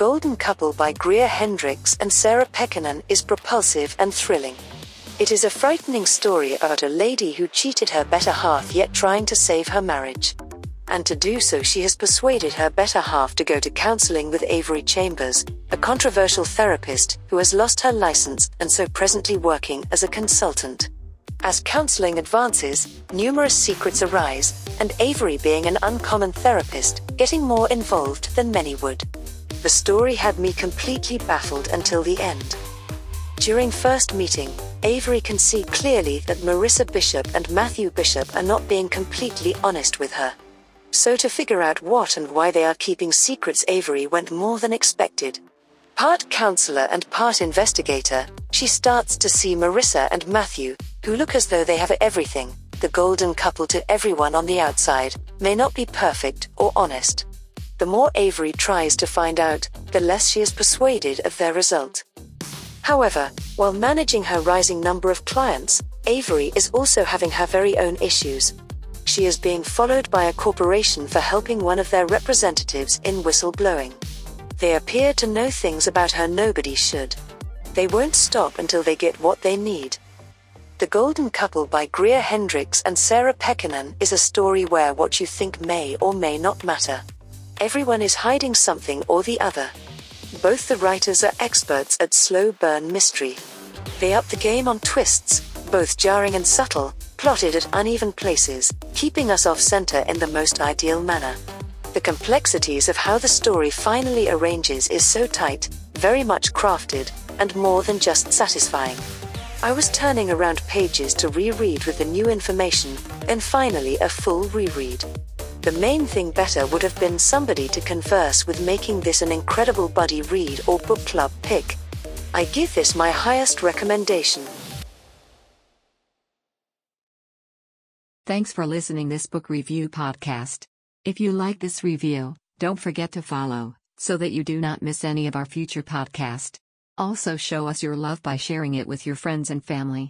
Golden Couple by Greer Hendricks and Sarah Pekkanen is propulsive and thrilling. It is a frightening story about a lady who cheated her better half yet trying to save her marriage. And to do so, she has persuaded her better half to go to counseling with Avery Chambers, a controversial therapist who has lost her license and so presently working as a consultant. As counseling advances, numerous secrets arise, and Avery, being an uncommon therapist, getting more involved than many would. The story had me completely baffled until the end. During first meeting, Avery can see clearly that Marissa Bishop and Matthew Bishop are not being completely honest with her. So to figure out what and why they are keeping secrets Avery went more than expected. Part counselor and part investigator, she starts to see Marissa and Matthew, who look as though they have everything, the golden couple to everyone on the outside, may not be perfect or honest. The more Avery tries to find out, the less she is persuaded of their result. However, while managing her rising number of clients, Avery is also having her very own issues. She is being followed by a corporation for helping one of their representatives in whistleblowing. They appear to know things about her nobody should. They won't stop until they get what they need. The Golden Couple by Greer Hendricks and Sarah Pekkanen is a story where what you think may or may not matter. Everyone is hiding something or the other. Both the writers are experts at slow burn mystery. They up the game on twists, both jarring and subtle, plotted at uneven places, keeping us off center in the most ideal manner. The complexities of how the story finally arranges is so tight, very much crafted, and more than just satisfying. I was turning around pages to reread with the new information, and finally a full reread. The main thing better would have been somebody to converse with making this an incredible buddy read or book club pick. I give this my highest recommendation. Thanks for listening this book review podcast. If you like this review, don't forget to follow so that you do not miss any of our future podcast. Also show us your love by sharing it with your friends and family.